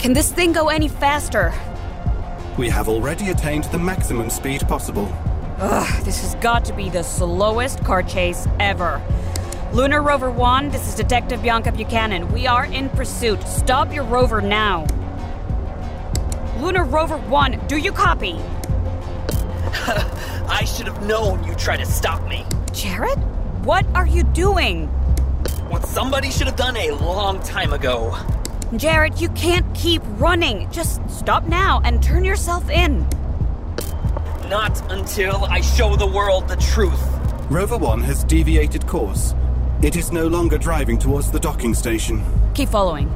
Can this thing go any faster? We have already attained the maximum speed possible. Ugh, this has got to be the slowest car chase ever. Lunar Rover 1, this is Detective Bianca Buchanan. We are in pursuit. Stop your rover now. Lunar Rover 1, do you copy? I should have known you'd try to stop me. Jared? What are you doing? What somebody should have done a long time ago. Jared, you can't keep running. Just stop now and turn yourself in. Not until I show the world the truth. Rover 1 has deviated course. It is no longer driving towards the docking station. Keep following.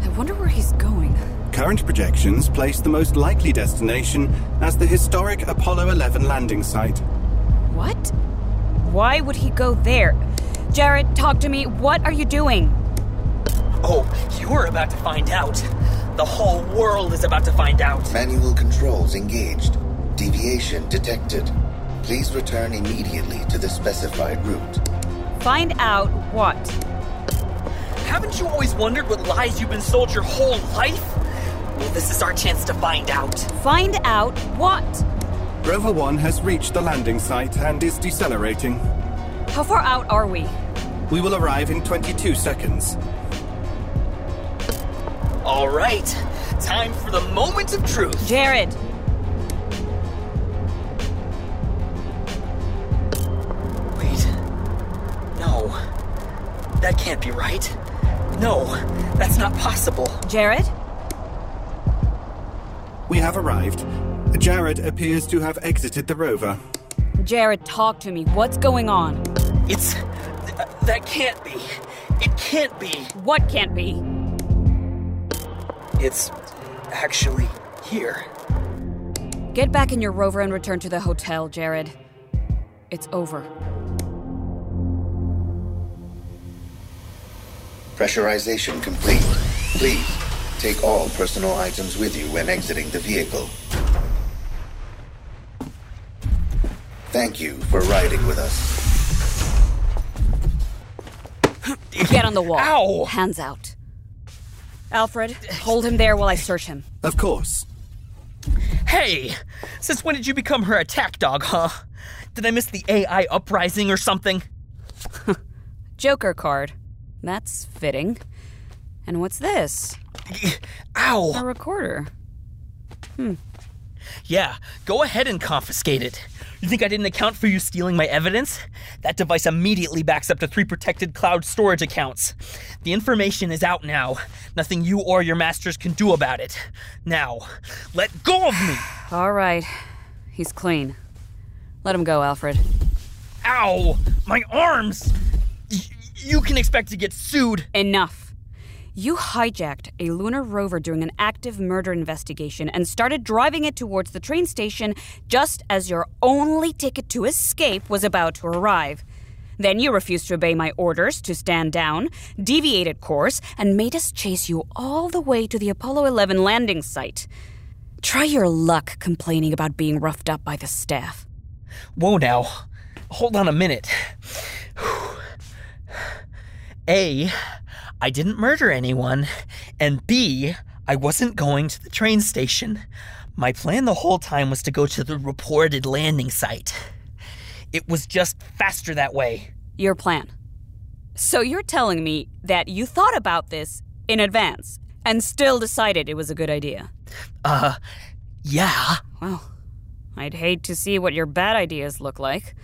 I wonder where he's going. Current projections place the most likely destination as the historic Apollo 11 landing site. What? Why would he go there? Jared, talk to me. What are you doing? Oh, you're about to find out. The whole world is about to find out. Manual controls engaged. Deviation detected. Please return immediately to the specified route. Find out what? Haven't you always wondered what lies you've been sold your whole life? Well, this is our chance to find out. Find out what? Rover 1 has reached the landing site and is decelerating. How far out are we? We will arrive in 22 seconds. All right, time for the moment of truth. Jared! Wait. No. That can't be right. No, that's not possible. Jared? We have arrived. Jared appears to have exited the rover. Jared, talk to me. What's going on? It's. th- that can't be. It can't be. What can't be? It's actually here. Get back in your rover and return to the hotel, Jared. It's over. Pressurization complete. Please take all personal items with you when exiting the vehicle. Thank you for riding with us. Get on the wall. Ow! Hands out. Alfred, hold him there while I search him. Of course. Hey! Since when did you become her attack dog, huh? Did I miss the AI uprising or something? Joker card. That's fitting. And what's this? Ow! A recorder. recorder. Yeah, go ahead and confiscate it. You think I didn't account for you stealing my evidence? That device immediately backs up to three protected cloud storage accounts. The information is out now. Nothing you or your masters can do about it. Now, let go of me! All right. He's clean. Let him go, Alfred. Ow! My arms! Y- you can expect to get sued. Enough. You hijacked a lunar rover during an active murder investigation and started driving it towards the train station just as your only ticket to escape was about to arrive. Then you refused to obey my orders to stand down, deviated course, and made us chase you all the way to the Apollo 11 landing site. Try your luck complaining about being roughed up by the staff. Whoa now. Hold on a minute. A, I didn't murder anyone. And B, I wasn't going to the train station. My plan the whole time was to go to the reported landing site. It was just faster that way. Your plan. So you're telling me that you thought about this in advance and still decided it was a good idea? Uh, yeah. Well, I'd hate to see what your bad ideas look like.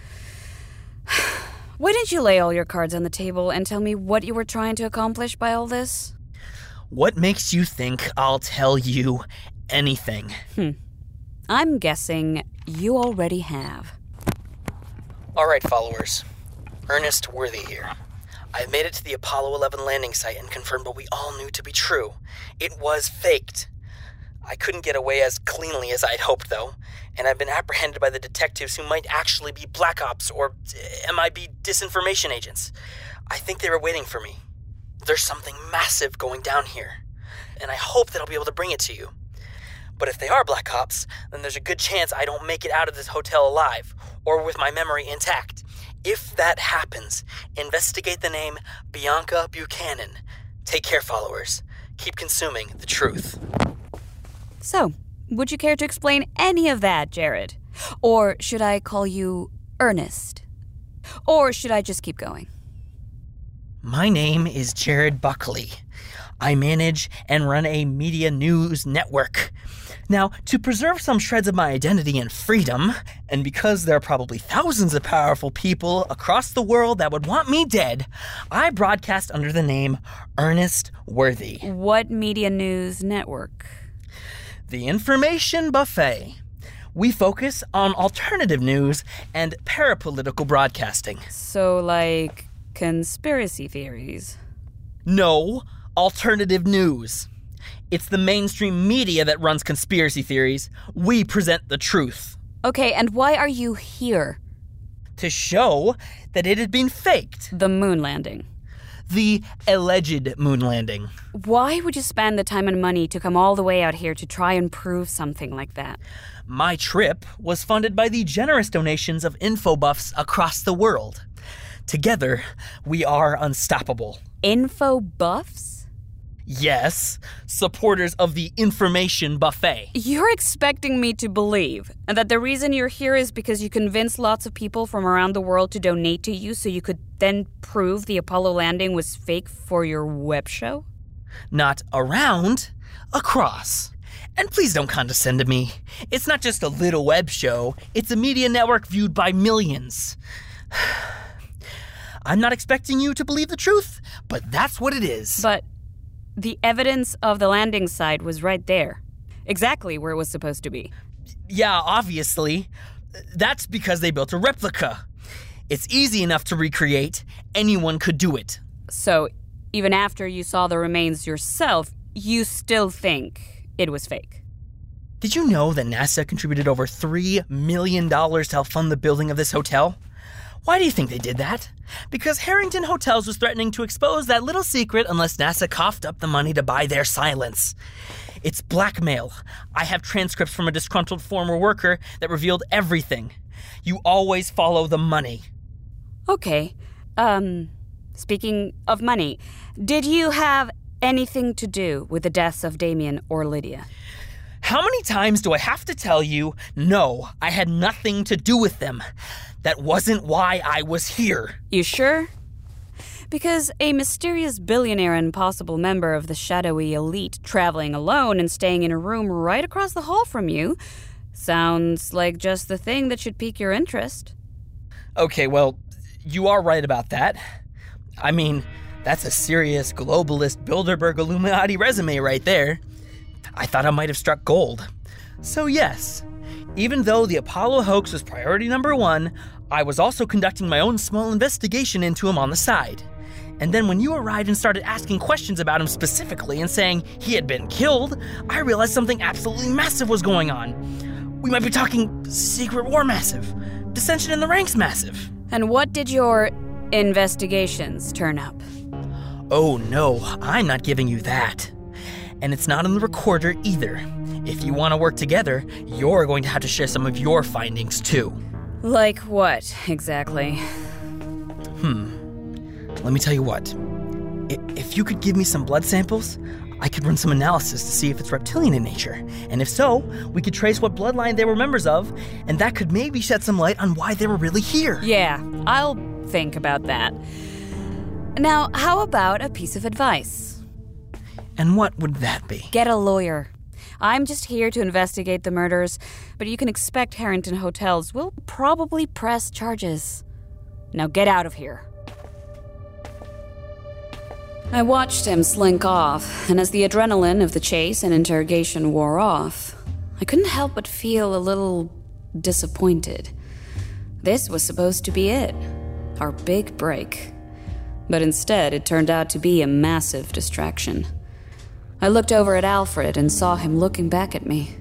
Why didn't you lay all your cards on the table and tell me what you were trying to accomplish by all this? What makes you think I'll tell you anything? Hmm. I'm guessing you already have. All right, followers. Ernest Worthy here. I've made it to the Apollo 11 landing site and confirmed what we all knew to be true. It was faked. I couldn't get away as cleanly as I'd hoped, though, and I've been apprehended by the detectives who might actually be Black Ops or uh, MIB disinformation agents. I think they were waiting for me. There's something massive going down here, and I hope that I'll be able to bring it to you. But if they are Black Ops, then there's a good chance I don't make it out of this hotel alive or with my memory intact. If that happens, investigate the name Bianca Buchanan. Take care, followers. keep consuming the truth. So, would you care to explain any of that, Jared? Or should I call you Ernest? Or should I just keep going? My name is Jared Buckley. I manage and run a media news network. Now, to preserve some shreds of my identity and freedom, and because there are probably thousands of powerful people across the world that would want me dead, I broadcast under the name Ernest Worthy. What media news network? The Information Buffet. We focus on alternative news and parapolitical broadcasting. So, like conspiracy theories. No, alternative news. It's the mainstream media that runs conspiracy theories. We present the truth. Okay, and why are you here? To show that it had been faked. The moon landing. The alleged moon landing. Why would you spend the time and money to come all the way out here to try and prove something like that? My trip was funded by the generous donations of info buffs across the world. Together, we are unstoppable. Info buffs? Yes, supporters of the information buffet. You're expecting me to believe that the reason you're here is because you convinced lots of people from around the world to donate to you so you could then prove the Apollo landing was fake for your web show? Not around, across. And please don't condescend to me. It's not just a little web show, it's a media network viewed by millions. I'm not expecting you to believe the truth, but that's what it is. But the evidence of the landing site was right there. Exactly where it was supposed to be. Yeah, obviously. That's because they built a replica. It's easy enough to recreate, anyone could do it. So, even after you saw the remains yourself, you still think it was fake. Did you know that NASA contributed over $3 million to help fund the building of this hotel? Why do you think they did that? Because Harrington Hotels was threatening to expose that little secret unless NASA coughed up the money to buy their silence. It's blackmail. I have transcripts from a disgruntled former worker that revealed everything. You always follow the money. Okay. Um, speaking of money, did you have anything to do with the deaths of Damien or Lydia? How many times do I have to tell you, no, I had nothing to do with them? That wasn't why I was here. You sure? Because a mysterious billionaire and possible member of the shadowy elite traveling alone and staying in a room right across the hall from you sounds like just the thing that should pique your interest. Okay, well, you are right about that. I mean, that's a serious globalist Bilderberg Illuminati resume right there. I thought I might have struck gold. So, yes, even though the Apollo hoax was priority number one, I was also conducting my own small investigation into him on the side. And then when you arrived and started asking questions about him specifically and saying he had been killed, I realized something absolutely massive was going on. We might be talking secret war massive, dissension in the ranks massive. And what did your investigations turn up? Oh no, I'm not giving you that. And it's not in the recorder either. If you want to work together, you're going to have to share some of your findings too. Like what, exactly? Hmm. Let me tell you what. If you could give me some blood samples, I could run some analysis to see if it's reptilian in nature. And if so, we could trace what bloodline they were members of, and that could maybe shed some light on why they were really here. Yeah, I'll think about that. Now, how about a piece of advice? And what would that be? Get a lawyer. I'm just here to investigate the murders, but you can expect Harrington Hotels will probably press charges. Now get out of here. I watched him slink off, and as the adrenaline of the chase and interrogation wore off, I couldn't help but feel a little disappointed. This was supposed to be it, our big break. But instead, it turned out to be a massive distraction. I looked over at Alfred and saw him looking back at me.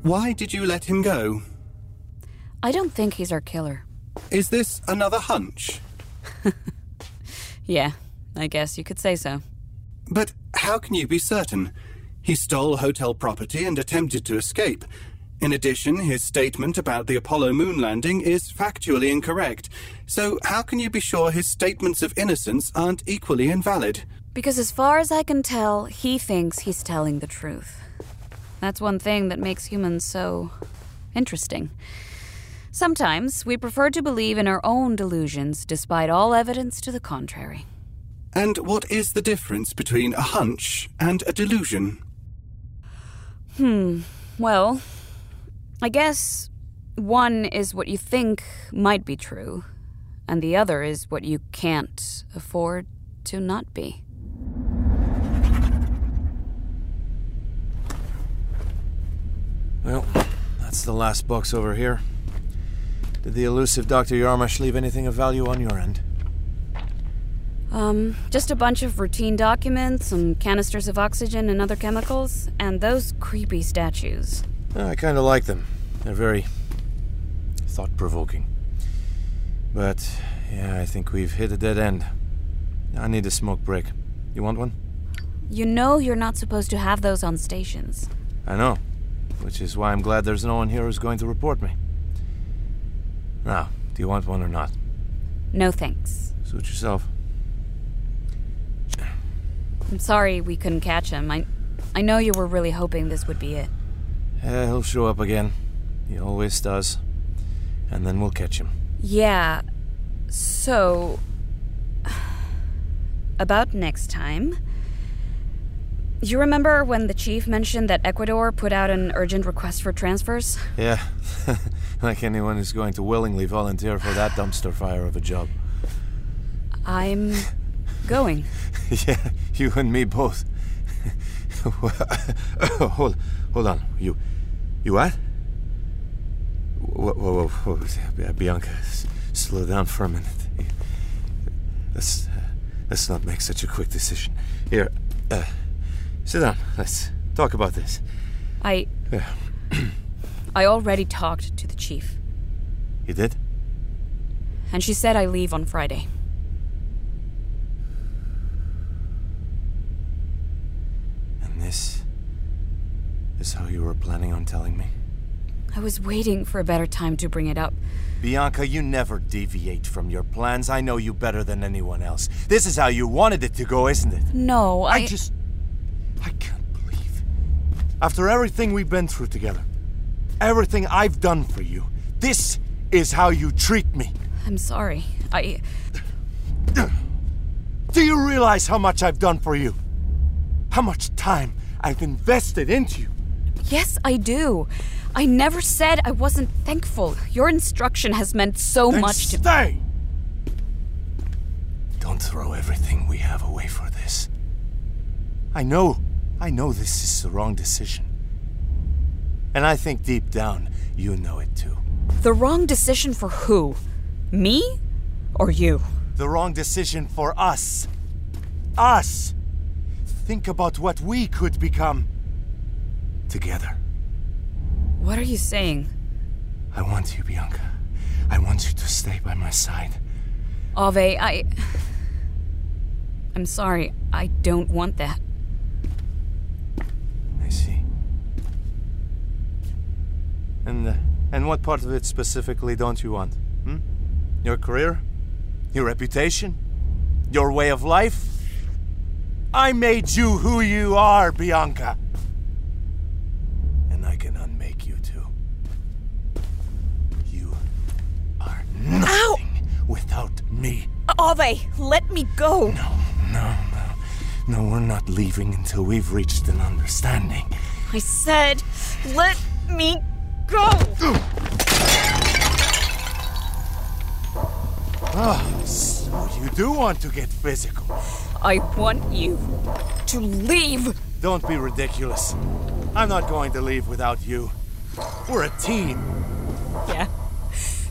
Why did you let him go? I don't think he's our killer. Is this another hunch? Yeah, I guess you could say so. But how can you be certain? He stole hotel property and attempted to escape. In addition, his statement about the Apollo moon landing is factually incorrect. So, how can you be sure his statements of innocence aren't equally invalid? Because as far as I can tell, he thinks he's telling the truth. That's one thing that makes humans so interesting. Sometimes we prefer to believe in our own delusions despite all evidence to the contrary. And what is the difference between a hunch and a delusion? Hmm. Well, I guess one is what you think might be true, and the other is what you can't afford to not be. Well, that's the last box over here. Did the elusive Dr. Yarmash leave anything of value on your end? Um, just a bunch of routine documents, some canisters of oxygen and other chemicals, and those creepy statues. Oh, I kind of like them. They're very thought provoking. But, yeah, I think we've hit a dead end. I need a smoke break. You want one? You know you're not supposed to have those on stations. I know. Which is why I'm glad there's no one here who's going to report me. Now, do you want one or not? No thanks. Suit yourself. I'm sorry we couldn't catch him. I, I know you were really hoping this would be it. Yeah, he'll show up again. He always does. And then we'll catch him. Yeah. So. About next time. You remember when the chief mentioned that Ecuador put out an urgent request for transfers? Yeah, like anyone who's going to willingly volunteer for that dumpster fire of a job. I'm going. yeah, you and me both. hold, hold on. You, you what? Whoa, whoa, whoa, whoa. Bianca, s- slow down for a minute. Let's, uh, let's not make such a quick decision. Here, uh, sit down. Let's talk about this. I. Yeah. I already talked to the chief, You did? and she said I leave on Friday. And this is how you were planning on telling me? I was waiting for a better time to bring it up. Bianca, you never deviate from your plans. I know you better than anyone else. This is how you wanted it to go, isn't it? No, I. I just. I can't believe. After everything we've been through together, everything I've done for you, this is how you treat me. I'm sorry. I. Do you realize how much I've done for you? How much time I've invested into you? Yes, I do. I never said I wasn't thankful. Your instruction has meant so Then much to. Me. Stay! Don't throw everything we have away for this. I know, I know this is the wrong decision. And I think deep down, you know it too. The wrong decision for who? Me? Or you? The wrong decision for us. Us! Think about what we could become. Together. What are you saying? I want you, Bianca. I want you to stay by my side. Ave, I. I'm sorry. I don't want that. See. And uh, and what part of it specifically don't you want? Hmm? Your career? Your reputation? Your way of life? I made you who you are, Bianca. And I can unmake you too. You are nothing without me. Ave, let me go! No, no. No, we're not leaving until we've reached an understanding. I said, let me go! Oh, so you do want to get physical. I want you to leave! Don't be ridiculous. I'm not going to leave without you. We're a team. Yeah.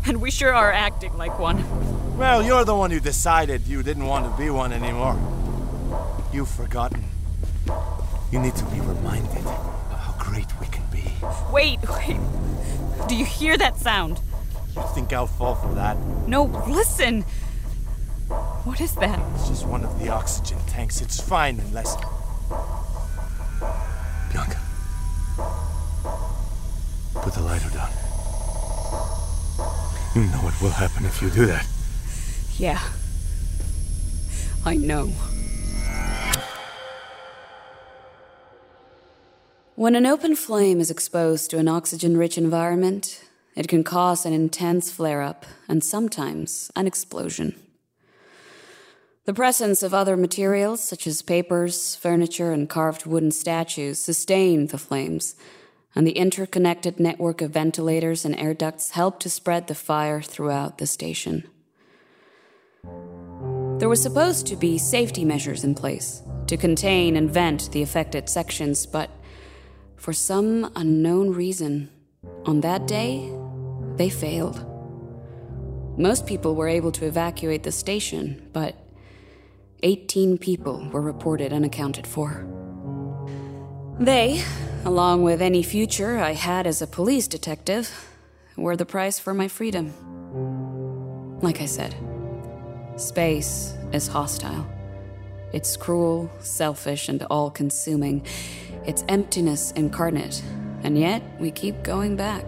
And we sure are acting like one. Well, you're the one who decided you didn't want to be one anymore. You've forgotten. You need to be reminded of how great we can be. Wait, wait. Do you hear that sound? You think I'll fall for that? No, listen! What is that? It's just one of the oxygen tanks. It's fine unless. Bianca. Put the lighter down. You know what will happen if you do that. Yeah. I know. When an open flame is exposed to an oxygen rich environment, it can cause an intense flare up and sometimes an explosion. The presence of other materials, such as papers, furniture, and carved wooden statues, sustain the flames, and the interconnected network of ventilators and air ducts help to spread the fire throughout the station. There were supposed to be safety measures in place to contain and vent the affected sections, but for some unknown reason, on that day, they failed. Most people were able to evacuate the station, but 18 people were reported unaccounted for. They, along with any future I had as a police detective, were the price for my freedom. Like I said, space is hostile. It's cruel, selfish, and all consuming. It's emptiness incarnate, and yet we keep going back.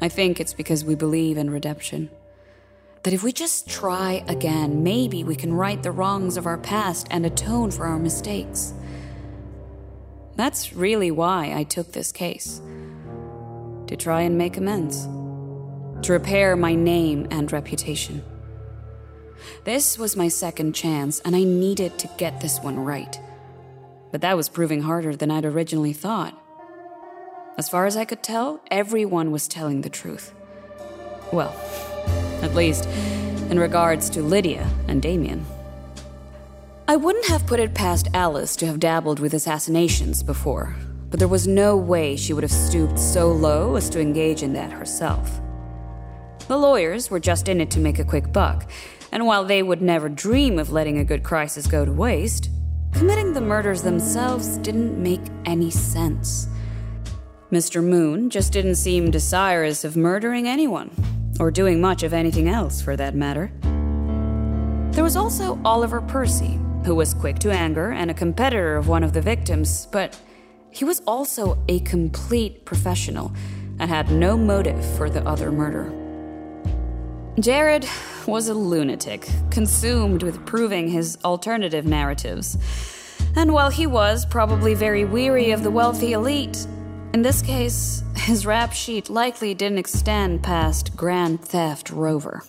I think it's because we believe in redemption. That if we just try again, maybe we can right the wrongs of our past and atone for our mistakes. That's really why I took this case. To try and make amends. To repair my name and reputation. This was my second chance, and I needed to get this one right. But that was proving harder than I'd originally thought. As far as I could tell, everyone was telling the truth. Well, at least in regards to Lydia and Damien. I wouldn't have put it past Alice to have dabbled with assassinations before, but there was no way she would have stooped so low as to engage in that herself. The lawyers were just in it to make a quick buck, and while they would never dream of letting a good crisis go to waste, committing the murders themselves didn't make any sense. Mr. Moon just didn't seem desirous of murdering anyone, or doing much of anything else for that matter. There was also Oliver Percy, who was quick to anger and a competitor of one of the victims, but he was also a complete professional and had no motive for the other murder. Jared was a lunatic, consumed with proving his alternative narratives. And while he was probably very weary of the wealthy elite, in this case, his rap sheet likely didn't extend past Grand Theft Rover.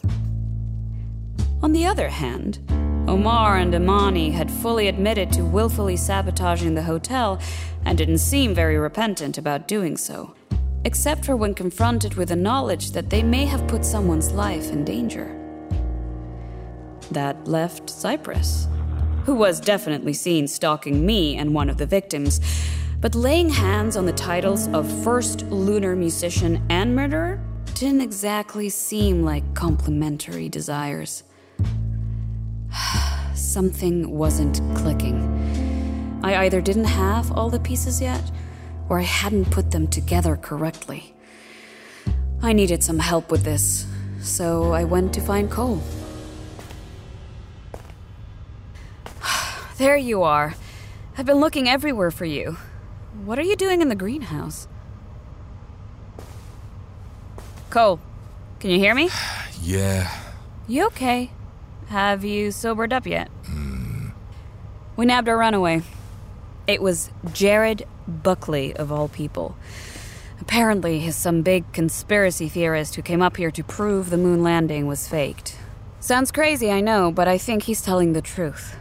On the other hand, Omar and Imani had fully admitted to willfully sabotaging the hotel and didn't seem very repentant about doing so, except for when confronted with the knowledge that they may have put someone's life in danger. That left Cypress, who was definitely seen stalking me and one of the victims, but laying hands on the titles of first lunar musician and murderer didn't exactly seem like complementary desires. Something wasn't clicking. I either didn't have all the pieces yet, or I hadn't put them together correctly. I needed some help with this, so I went to find Cole. there you are. I've been looking everywhere for you. What are you doing in the greenhouse? Cole, can you hear me? Yeah. You okay? Have you sobered up yet? Hmm. We nabbed our runaway. It was Jared Buckley, of all people. Apparently, he's some big conspiracy theorist who came up here to prove the moon landing was faked. Sounds crazy, I know, but I think he's telling the truth.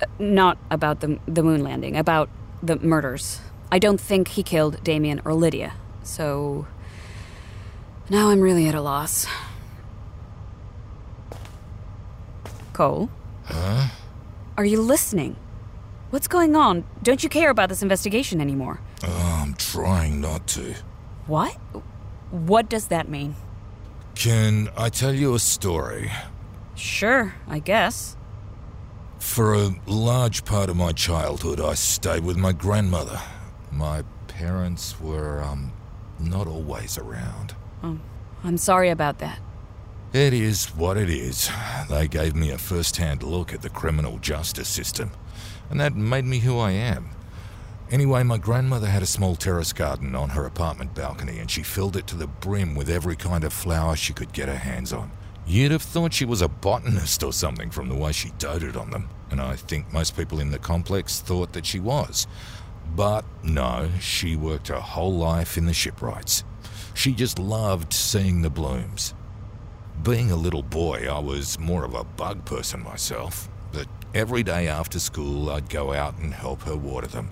Uh, not about the, the moon landing, about the murders. I don't think he killed Damien or Lydia, so. Now I'm really at a loss. Cole? Huh? Are you listening? What's going on? Don't you care about this investigation anymore? Oh, I'm trying not to. What? What does that mean? Can I tell you a story? Sure, I guess. For a large part of my childhood, I stayed with my grandmother. My parents were, um, not always around. Um, I'm sorry about that. It is what it is. They gave me a first hand look at the criminal justice system, and that made me who I am. Anyway, my grandmother had a small terrace garden on her apartment balcony, and she filled it to the brim with every kind of flower she could get her hands on. You'd have thought she was a botanist or something from the way she doted on them, and I think most people in the complex thought that she was. But no, she worked her whole life in the shipwrights. She just loved seeing the blooms. Being a little boy, I was more of a bug person myself, every day after school I'd go out and help her water them.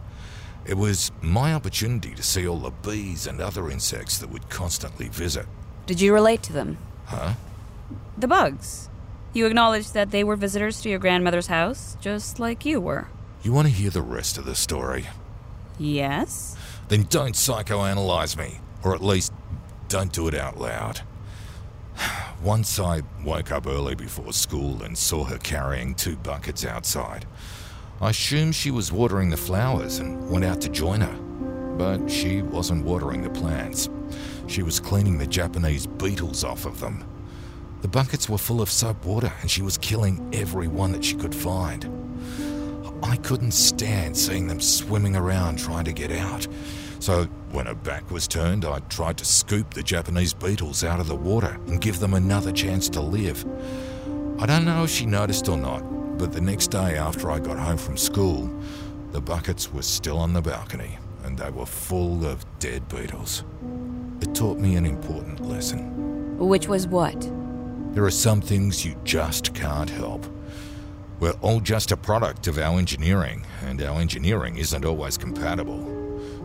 It was my opportunity to see all the bees and other insects that would constantly visit. Did you relate to them? Huh? The bugs. You acknowledged that they were visitors to your grandmother's house, just like you were. You want to hear the rest of the story? Yes? Then don't psychoanalyze me, or at least don't do it out loud. Once I woke up early before school and saw her carrying two buckets outside. I assumed she was watering the flowers and went out to join her. But she wasn't watering the plants. She was cleaning the Japanese beetles off of them. The buckets were full of soap water and she was killing every one that she could find. I couldn't stand seeing them swimming around trying to get out. So, when her back was turned, I tried to scoop the Japanese beetles out of the water and give them another chance to live. I don't know if she noticed or not, but the next day after I got home from school, the buckets were still on the balcony and they were full of dead beetles. It taught me an important lesson. Which was what? There are some things you just can't help. We're all just a product of our engineering, and our engineering isn't always compatible.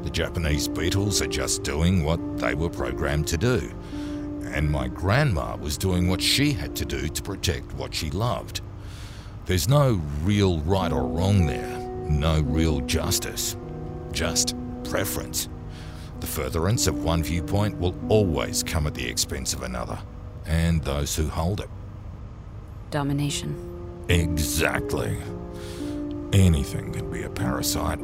The Japanese beetles are just doing what they were programmed to do. And my grandma was doing what she had to do to protect what she loved. There's no real right or wrong there, no real justice, just preference. The furtherance of one viewpoint will always come at the expense of another, and those who hold it. Domination. Exactly. Anything can be a parasite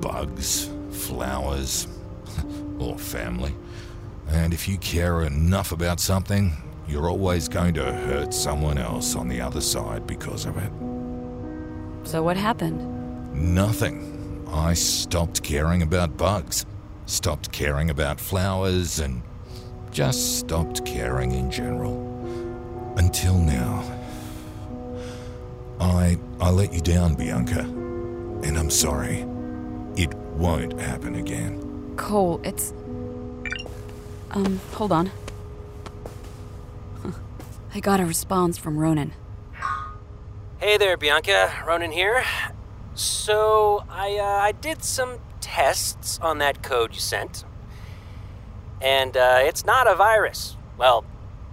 bugs, flowers, or family. And if you care enough about something, you're always going to hurt someone else on the other side because of it. So what happened? Nothing. I stopped caring about bugs, stopped caring about flowers, and just stopped caring in general. Until now. I I let you down, Bianca. And I'm sorry. It won't happen again. Cole, it's. Um, hold on. I got a response from Ronan. Hey there, Bianca. Ronan here. So, I, uh, I did some tests on that code you sent. And uh, it's not a virus. Well,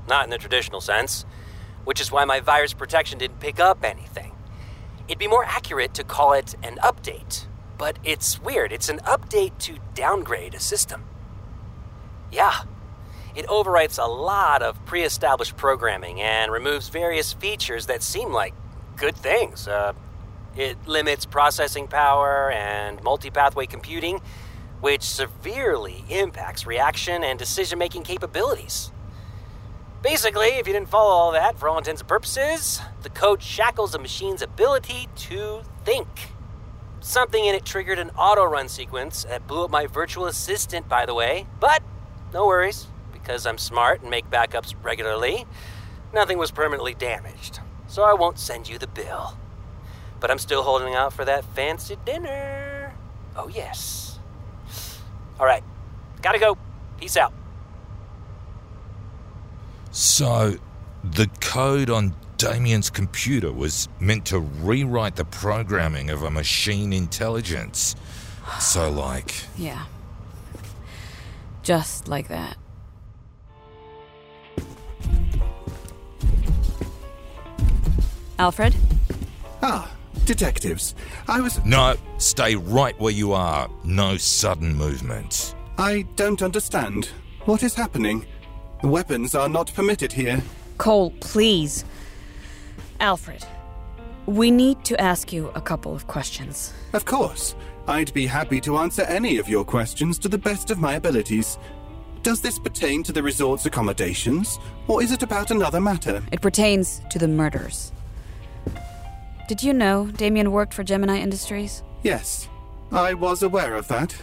not in the traditional sense, which is why my virus protection didn't pick up anything. It'd be more accurate to call it an update, but it's weird. It's an update to downgrade a system. Yeah, it overwrites a lot of pre established programming and removes various features that seem like good things. Uh, it limits processing power and multi-pathway computing, which severely impacts reaction and decision making capabilities. Basically, if you didn't follow all that, for all intents and purposes, the code shackles a machine's ability to think. Something in it triggered an auto run sequence that blew up my virtual assistant, by the way, but no worries, because I'm smart and make backups regularly. Nothing was permanently damaged, so I won't send you the bill. But I'm still holding out for that fancy dinner. Oh, yes. All right, gotta go. Peace out. So, the code on Damien's computer was meant to rewrite the programming of a machine intelligence. So, like, Yeah. Just like that. Alfred? Ah, detectives. I was. no, stay right where you are. No sudden movements. I don't understand. What is happening? Weapons are not permitted here. Cole, please. Alfred, we need to ask you a couple of questions. Of course. I'd be happy to answer any of your questions to the best of my abilities. Does this pertain to the resort's accommodations, or is it about another matter? It pertains to the murders. Did you know Damien worked for Gemini Industries? Yes, I was aware of that.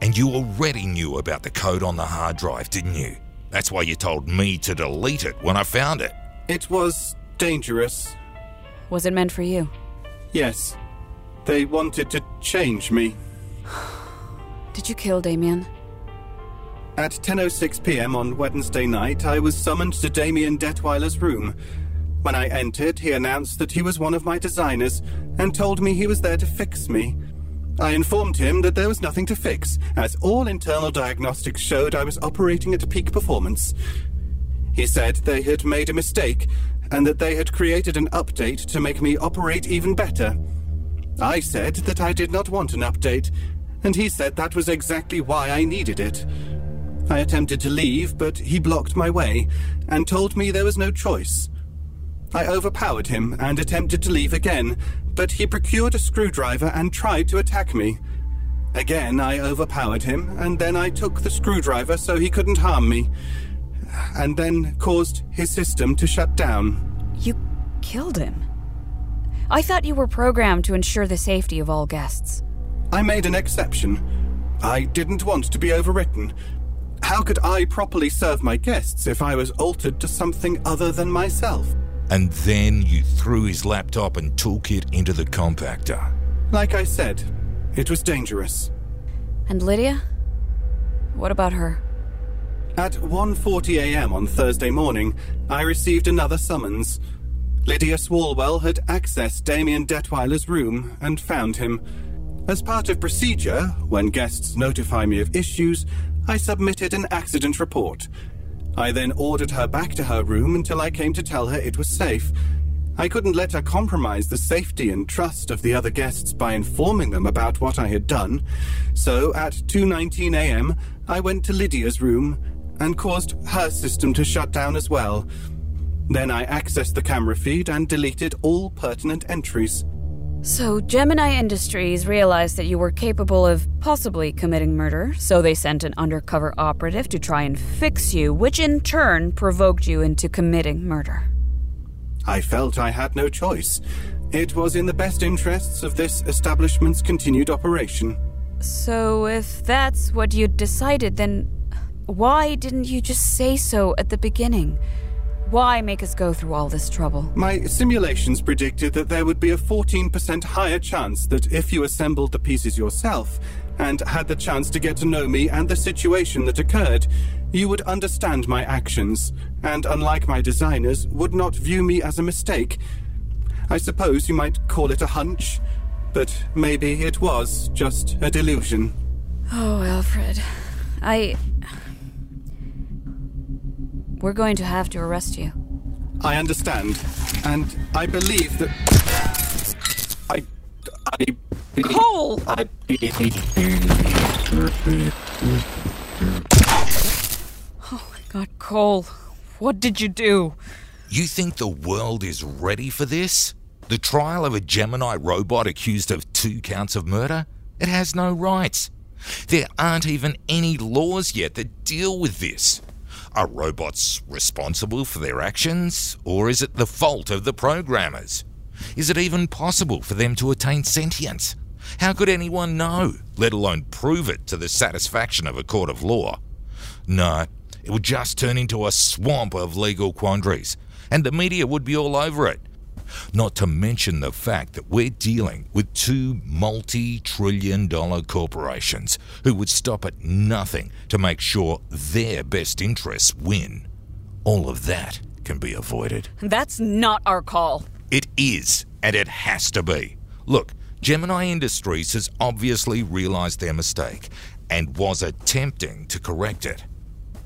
And you already knew about the code on the hard drive, didn't you? That's why you told me to delete it when I found it. It was dangerous. Was it meant for you? Yes. They wanted to change me. did you kill Damien? At 10.06 pm on Wednesday night, I was summoned to Damien Detweiler's room. When I entered, he announced that he was one of my designers and told me he was there to fix me. I informed him that there was nothing to fix, as all internal diagnostics showed I was operating at peak performance. He said they had made a mistake and that they had created an update to make me operate even better. I said that I did not want an update, and he said that was exactly why I needed it. I attempted to leave, but he blocked my way and told me there was no choice. I overpowered him and attempted to leave again, but he procured a screwdriver and tried to attack me. Again, I overpowered him, and then I took the screwdriver so he couldn't harm me, and then caused his system to shut down. You killed him. I thought you were programmed to ensure the safety of all guests. I made an exception. I didn't want to be overwritten. How could I properly serve my guests if I was altered to something other than myself? And then you threw his laptop and toolkit into the compactor. Like I said, it was dangerous. And Lydia? What about her? At 1:40 a.m. on Thursday morning, I received another summons. Lydia Swalwell had accessed Damien Detweiler's room and found him. As part of procedure, when guests notify me of issues, I submitted an accident report. I then ordered her back to her room until I came to tell her it was safe. I couldn't let her compromise the safety and trust of the other guests by informing them about what I had done. So at 2:19 a.m., I went to Lydia's room and caused her system to shut down as well. Then I accessed the camera feed and deleted all pertinent entries. So, Gemini Industries realized that you were capable of possibly committing murder, so they sent an undercover operative to try and fix you, which in turn provoked you into committing murder. I felt I had no choice. It was in the best interests of this establishment's continued operation. So, if that's what you'd decided, then why didn't you just say so at the beginning? Why make us go through all this trouble? My simulations predicted that there would be a 14% higher chance that if you assembled the pieces yourself and had the chance to get to know me and the situation that occurred, you would understand my actions, and unlike my designers, would not view me as a mistake. I suppose you might call it a hunch, but maybe it was just a delusion. Oh, Alfred. I. We're going to have to arrest you. I understand, and I believe that. I. I. Cole! I. Oh my god, Cole. What did you do? You think the world is ready for this? The trial of a Gemini robot accused of two counts of murder? It has no rights. There aren't even any laws yet that deal with this. Are robots responsible for their actions, or is it the fault of the programmers? Is it even possible for them to attain sentience? How could anyone know, let alone prove it to the satisfaction of a court of law? No, it would just turn into a swamp of legal quandaries, and the media would be all over it. Not to mention the fact that we're dealing with two multi trillion dollar corporations who would stop at nothing to make sure their best interests win. All of that can be avoided. That's not our call. It is, and it has to be. Look, Gemini Industries has obviously realized their mistake and was attempting to correct it.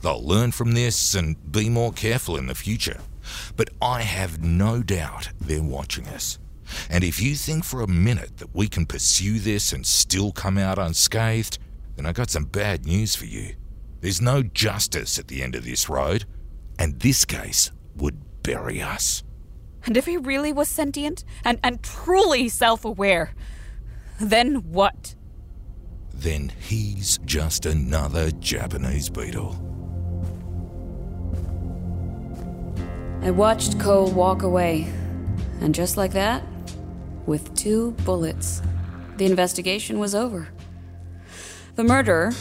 They'll learn from this and be more careful in the future. But I have no doubt they're watching us. And if you think for a minute that we can pursue this and still come out unscathed, then I got some bad news for you. There's no justice at the end of this road, and this case would bury us. And if he really was sentient and, and truly self aware, then what? Then he's just another Japanese beetle. I watched Cole walk away, and just like that, with two bullets, the investigation was over. The murderer,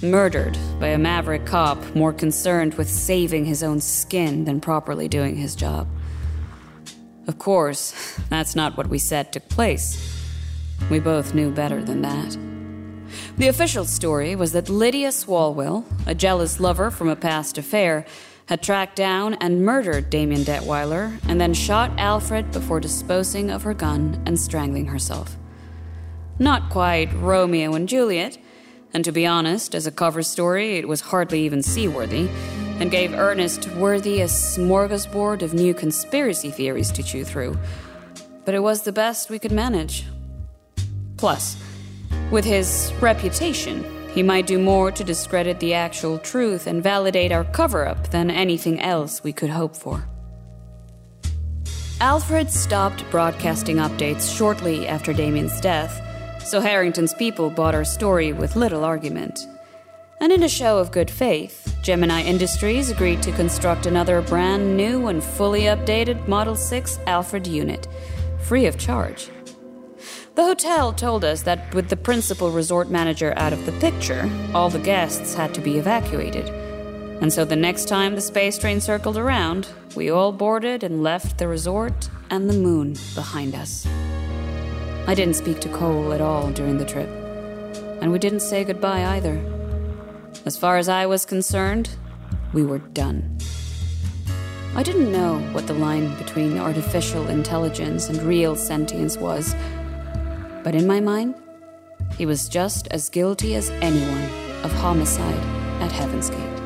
murdered by a maverick cop more concerned with saving his own skin than properly doing his job. Of course, that's not what we said took place. We both knew better than that. The official story was that Lydia Swalwell, a jealous lover from a past affair, had tracked down and murdered Damien Detweiler and then shot Alfred before disposing of her gun and strangling herself. Not quite Romeo and Juliet, and to be honest, as a cover story, it was hardly even seaworthy, and gave Ernest Worthy a smorgasbord of new conspiracy theories to chew through. But it was the best we could manage. Plus, with his reputation, he might do more to discredit the actual truth and validate our cover up than anything else we could hope for. Alfred stopped broadcasting updates shortly after Damien's death, so Harrington's people bought our story with little argument. And in a show of good faith, Gemini Industries agreed to construct another brand new and fully updated Model 6 Alfred unit, free of charge. The hotel told us that with the principal resort manager out of the picture, all the guests had to be evacuated. And so the next time the space train circled around, we all boarded and left the resort and the moon behind us. I didn't speak to Cole at all during the trip, and we didn't say goodbye either. As far as I was concerned, we were done. I didn't know what the line between artificial intelligence and real sentience was but in my mind, he was just as guilty as anyone of homicide at Heaven's Gate.